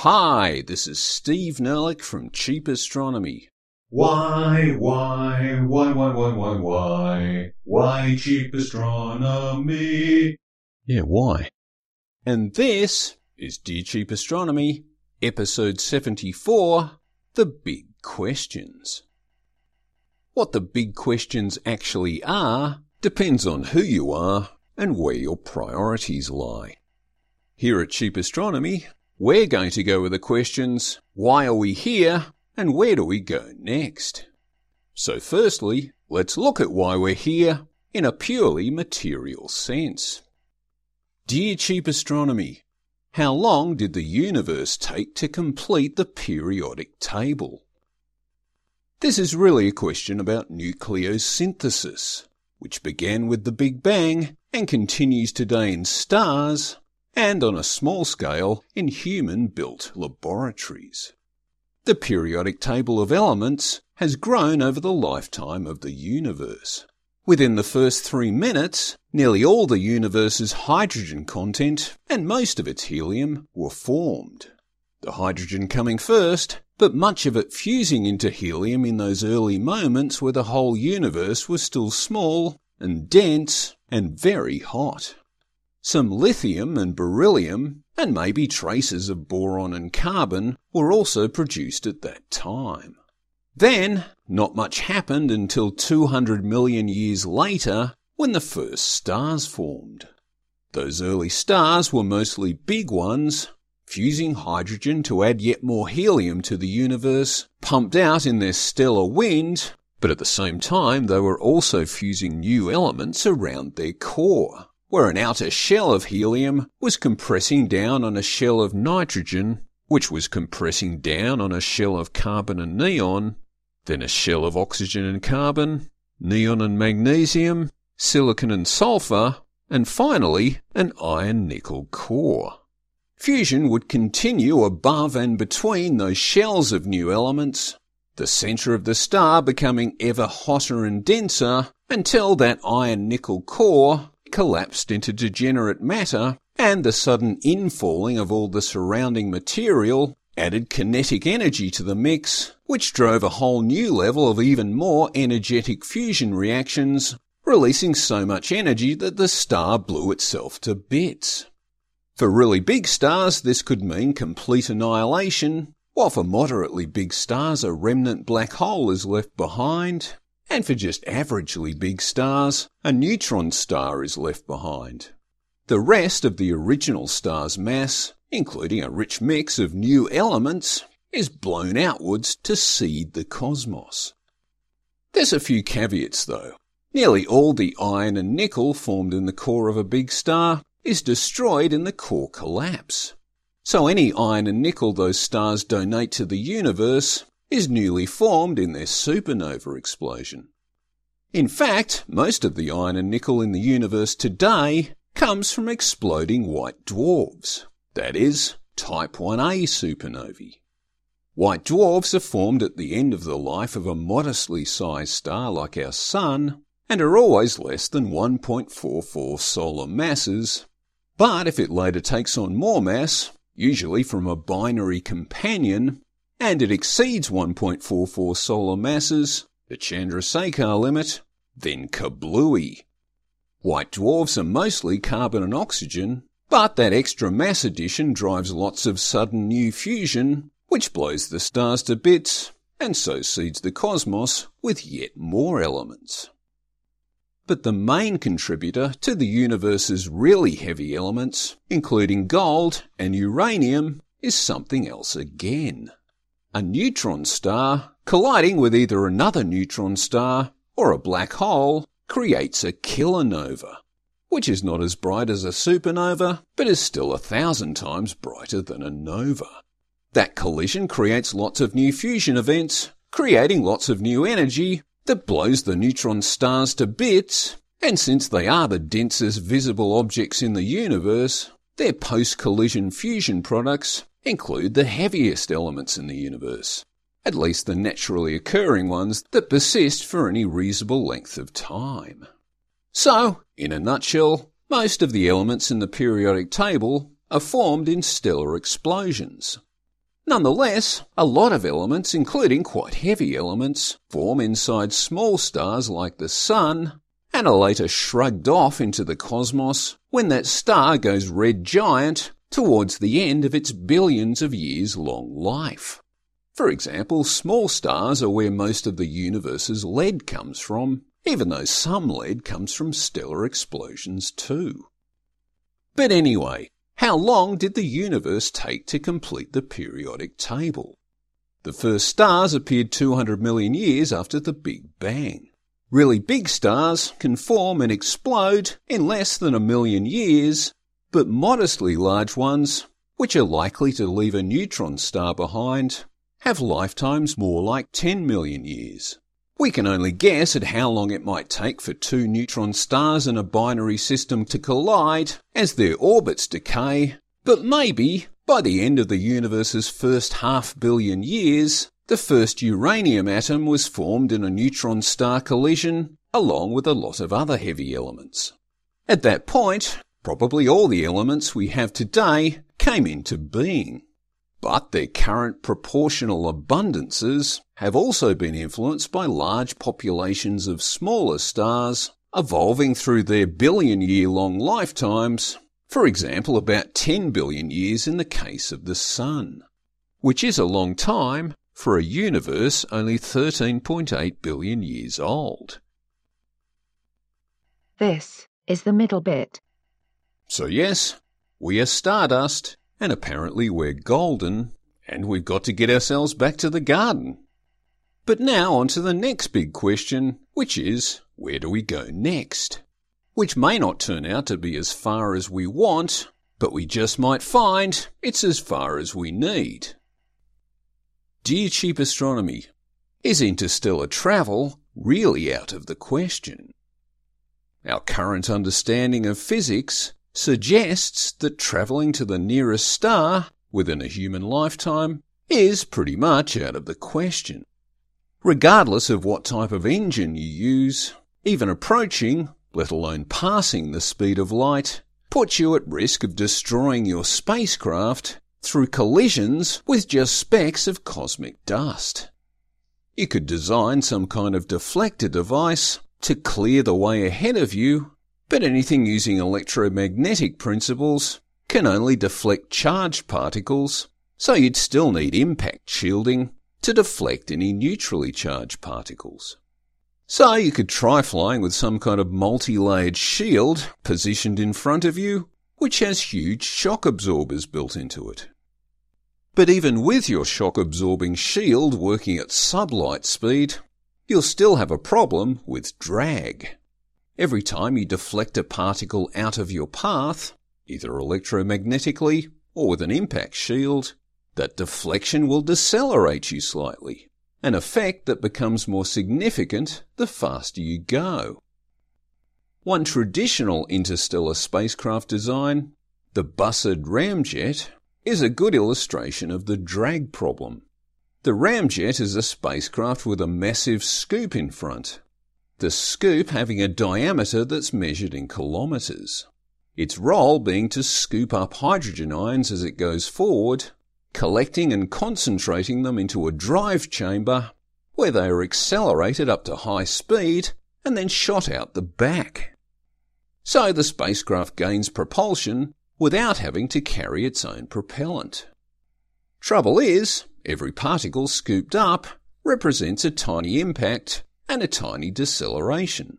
Hi, this is Steve Nerlich from Cheap Astronomy. Why, why, why, why, why, why, why, why cheap astronomy? Yeah, why? And this is Dear Cheap Astronomy, episode 74 The Big Questions. What the big questions actually are depends on who you are and where your priorities lie. Here at Cheap Astronomy, we're going to go with the questions why are we here and where do we go next? So, firstly, let's look at why we're here in a purely material sense. Dear Cheap Astronomy, how long did the universe take to complete the periodic table? This is really a question about nucleosynthesis, which began with the Big Bang and continues today in stars and on a small scale in human built laboratories. The periodic table of elements has grown over the lifetime of the universe. Within the first three minutes, nearly all the universe's hydrogen content and most of its helium were formed. The hydrogen coming first, but much of it fusing into helium in those early moments where the whole universe was still small and dense and very hot. Some lithium and beryllium, and maybe traces of boron and carbon, were also produced at that time. Then, not much happened until 200 million years later when the first stars formed. Those early stars were mostly big ones, fusing hydrogen to add yet more helium to the universe, pumped out in their stellar wind, but at the same time they were also fusing new elements around their core where an outer shell of helium was compressing down on a shell of nitrogen, which was compressing down on a shell of carbon and neon, then a shell of oxygen and carbon, neon and magnesium, silicon and sulfur, and finally an iron nickel core. Fusion would continue above and between those shells of new elements, the centre of the star becoming ever hotter and denser until that iron nickel core collapsed into degenerate matter, and the sudden infalling of all the surrounding material added kinetic energy to the mix, which drove a whole new level of even more energetic fusion reactions, releasing so much energy that the star blew itself to bits. For really big stars, this could mean complete annihilation, while for moderately big stars, a remnant black hole is left behind, and for just averagely big stars, a neutron star is left behind. The rest of the original star's mass, including a rich mix of new elements, is blown outwards to seed the cosmos. There's a few caveats though. Nearly all the iron and nickel formed in the core of a big star is destroyed in the core collapse. So any iron and nickel those stars donate to the universe is newly formed in their supernova explosion. In fact, most of the iron and nickel in the universe today comes from exploding white dwarfs, that is, type 1a supernovae. White dwarfs are formed at the end of the life of a modestly sized star like our Sun and are always less than 1.44 solar masses, but if it later takes on more mass, usually from a binary companion, and it exceeds 1.44 solar masses, the Chandrasekhar limit, then kablooey. White dwarfs are mostly carbon and oxygen, but that extra mass addition drives lots of sudden new fusion, which blows the stars to bits, and so seeds the cosmos with yet more elements. But the main contributor to the universe's really heavy elements, including gold and uranium, is something else again a neutron star colliding with either another neutron star or a black hole creates a kilonova, which is not as bright as a supernova, but is still a thousand times brighter than a nova. That collision creates lots of new fusion events, creating lots of new energy that blows the neutron stars to bits, and since they are the densest visible objects in the universe, their post-collision fusion products include the heaviest elements in the universe, at least the naturally occurring ones that persist for any reasonable length of time. So, in a nutshell, most of the elements in the periodic table are formed in stellar explosions. Nonetheless, a lot of elements, including quite heavy elements, form inside small stars like the Sun and are later shrugged off into the cosmos when that star goes red giant towards the end of its billions of years long life. For example, small stars are where most of the universe's lead comes from, even though some lead comes from stellar explosions too. But anyway, how long did the universe take to complete the periodic table? The first stars appeared 200 million years after the Big Bang. Really big stars can form and explode in less than a million years, but modestly large ones, which are likely to leave a neutron star behind, have lifetimes more like 10 million years. We can only guess at how long it might take for two neutron stars in a binary system to collide as their orbits decay, but maybe by the end of the universe's first half billion years, the first uranium atom was formed in a neutron star collision along with a lot of other heavy elements. At that point, probably all the elements we have today came into being. But their current proportional abundances have also been influenced by large populations of smaller stars evolving through their billion year long lifetimes, for example, about 10 billion years in the case of the Sun, which is a long time for a universe only 13.8 billion years old. This is the middle bit. So, yes, we are stardust, and apparently we're golden, and we've got to get ourselves back to the garden. But now on to the next big question, which is where do we go next? Which may not turn out to be as far as we want, but we just might find it's as far as we need. Dear Cheap Astronomy, is interstellar travel really out of the question? Our current understanding of physics suggests that travelling to the nearest star within a human lifetime is pretty much out of the question. Regardless of what type of engine you use, even approaching, let alone passing the speed of light, puts you at risk of destroying your spacecraft through collisions with just specks of cosmic dust. You could design some kind of deflector device to clear the way ahead of you, but anything using electromagnetic principles can only deflect charged particles, so you'd still need impact shielding to deflect any neutrally charged particles. So you could try flying with some kind of multi-layered shield positioned in front of you, which has huge shock absorbers built into it. But even with your shock absorbing shield working at sublight speed, you'll still have a problem with drag. Every time you deflect a particle out of your path, either electromagnetically or with an impact shield, that deflection will decelerate you slightly, an effect that becomes more significant the faster you go. One traditional interstellar spacecraft design, the Bussard ramjet, is a good illustration of the drag problem. The ramjet is a spacecraft with a massive scoop in front, the scoop having a diameter that's measured in kilometres. Its role being to scoop up hydrogen ions as it goes forward, collecting and concentrating them into a drive chamber where they are accelerated up to high speed and then shot out the back. So the spacecraft gains propulsion without having to carry its own propellant. Trouble is, every particle scooped up represents a tiny impact and a tiny deceleration.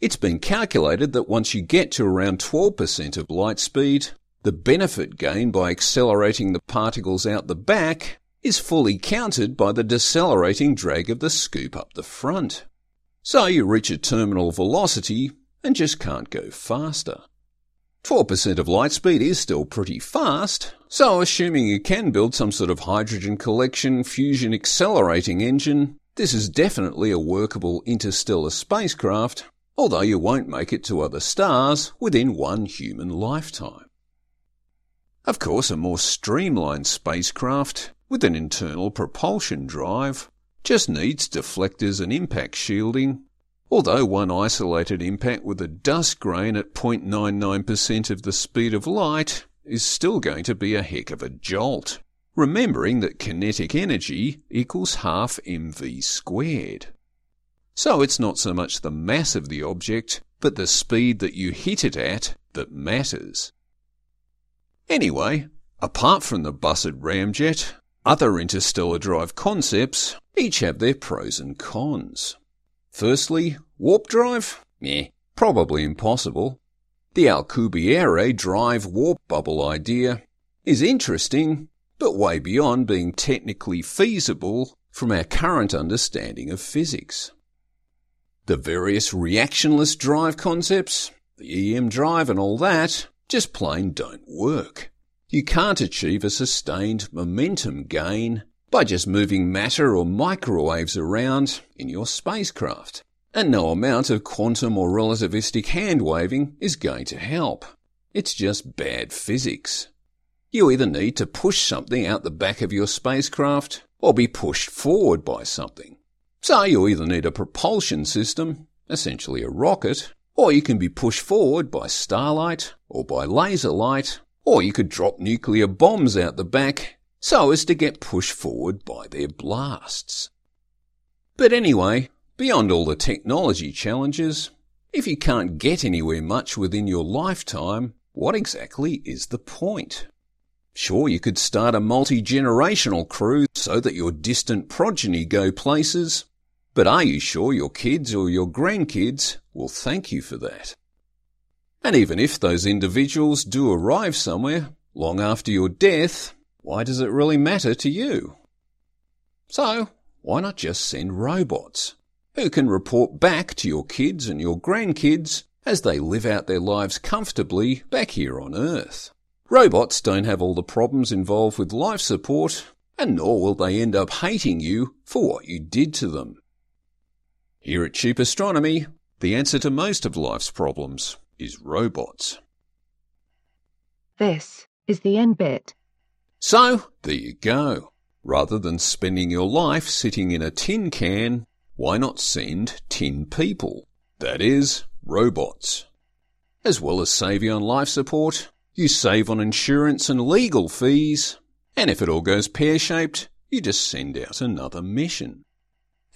It's been calculated that once you get to around 12% of light speed, the benefit gained by accelerating the particles out the back is fully countered by the decelerating drag of the scoop up the front. So you reach a terminal velocity and just can't go faster. 12% of light speed is still pretty fast, so assuming you can build some sort of hydrogen collection fusion accelerating engine, this is definitely a workable interstellar spacecraft, although you won't make it to other stars within one human lifetime. Of course, a more streamlined spacecraft with an internal propulsion drive just needs deflectors and impact shielding Although one isolated impact with a dust grain at 0.99% of the speed of light is still going to be a heck of a jolt. Remembering that kinetic energy equals half mv squared. So it's not so much the mass of the object, but the speed that you hit it at that matters. Anyway, apart from the Bussard ramjet, other interstellar drive concepts each have their pros and cons. Firstly, warp drive? Meh, probably impossible. The Alcubierre drive warp bubble idea is interesting, but way beyond being technically feasible from our current understanding of physics. The various reactionless drive concepts, the EM drive and all that, just plain don't work. You can't achieve a sustained momentum gain by just moving matter or microwaves around in your spacecraft. And no amount of quantum or relativistic hand waving is going to help. It's just bad physics. You either need to push something out the back of your spacecraft or be pushed forward by something. So you either need a propulsion system, essentially a rocket, or you can be pushed forward by starlight or by laser light, or you could drop nuclear bombs out the back so as to get pushed forward by their blasts. But anyway, beyond all the technology challenges, if you can't get anywhere much within your lifetime, what exactly is the point? Sure, you could start a multi-generational crew so that your distant progeny go places, but are you sure your kids or your grandkids will thank you for that? And even if those individuals do arrive somewhere long after your death, why does it really matter to you? So, why not just send robots who can report back to your kids and your grandkids as they live out their lives comfortably back here on Earth? Robots don't have all the problems involved with life support, and nor will they end up hating you for what you did to them. Here at Cheap Astronomy, the answer to most of life's problems is robots. This is the end bit. So, there you go. Rather than spending your life sitting in a tin can, why not send tin people? That is, robots. As well as saving on life support, you save on insurance and legal fees, and if it all goes pear-shaped, you just send out another mission.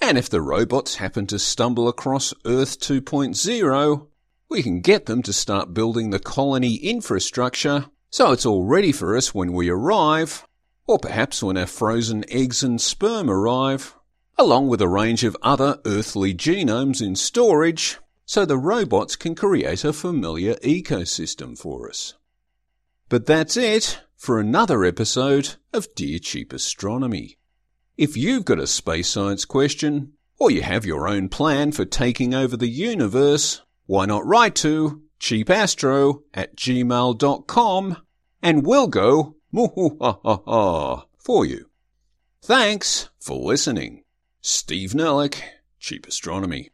And if the robots happen to stumble across Earth 2.0, we can get them to start building the colony infrastructure so it's all ready for us when we arrive, or perhaps when our frozen eggs and sperm arrive, along with a range of other earthly genomes in storage so the robots can create a familiar ecosystem for us. But that's it for another episode of Dear Cheap Astronomy. If you've got a space science question, or you have your own plan for taking over the universe, why not write to cheapastro at gmail.com and we'll go for you. Thanks for listening. Steve Nerlich, Cheap Astronomy.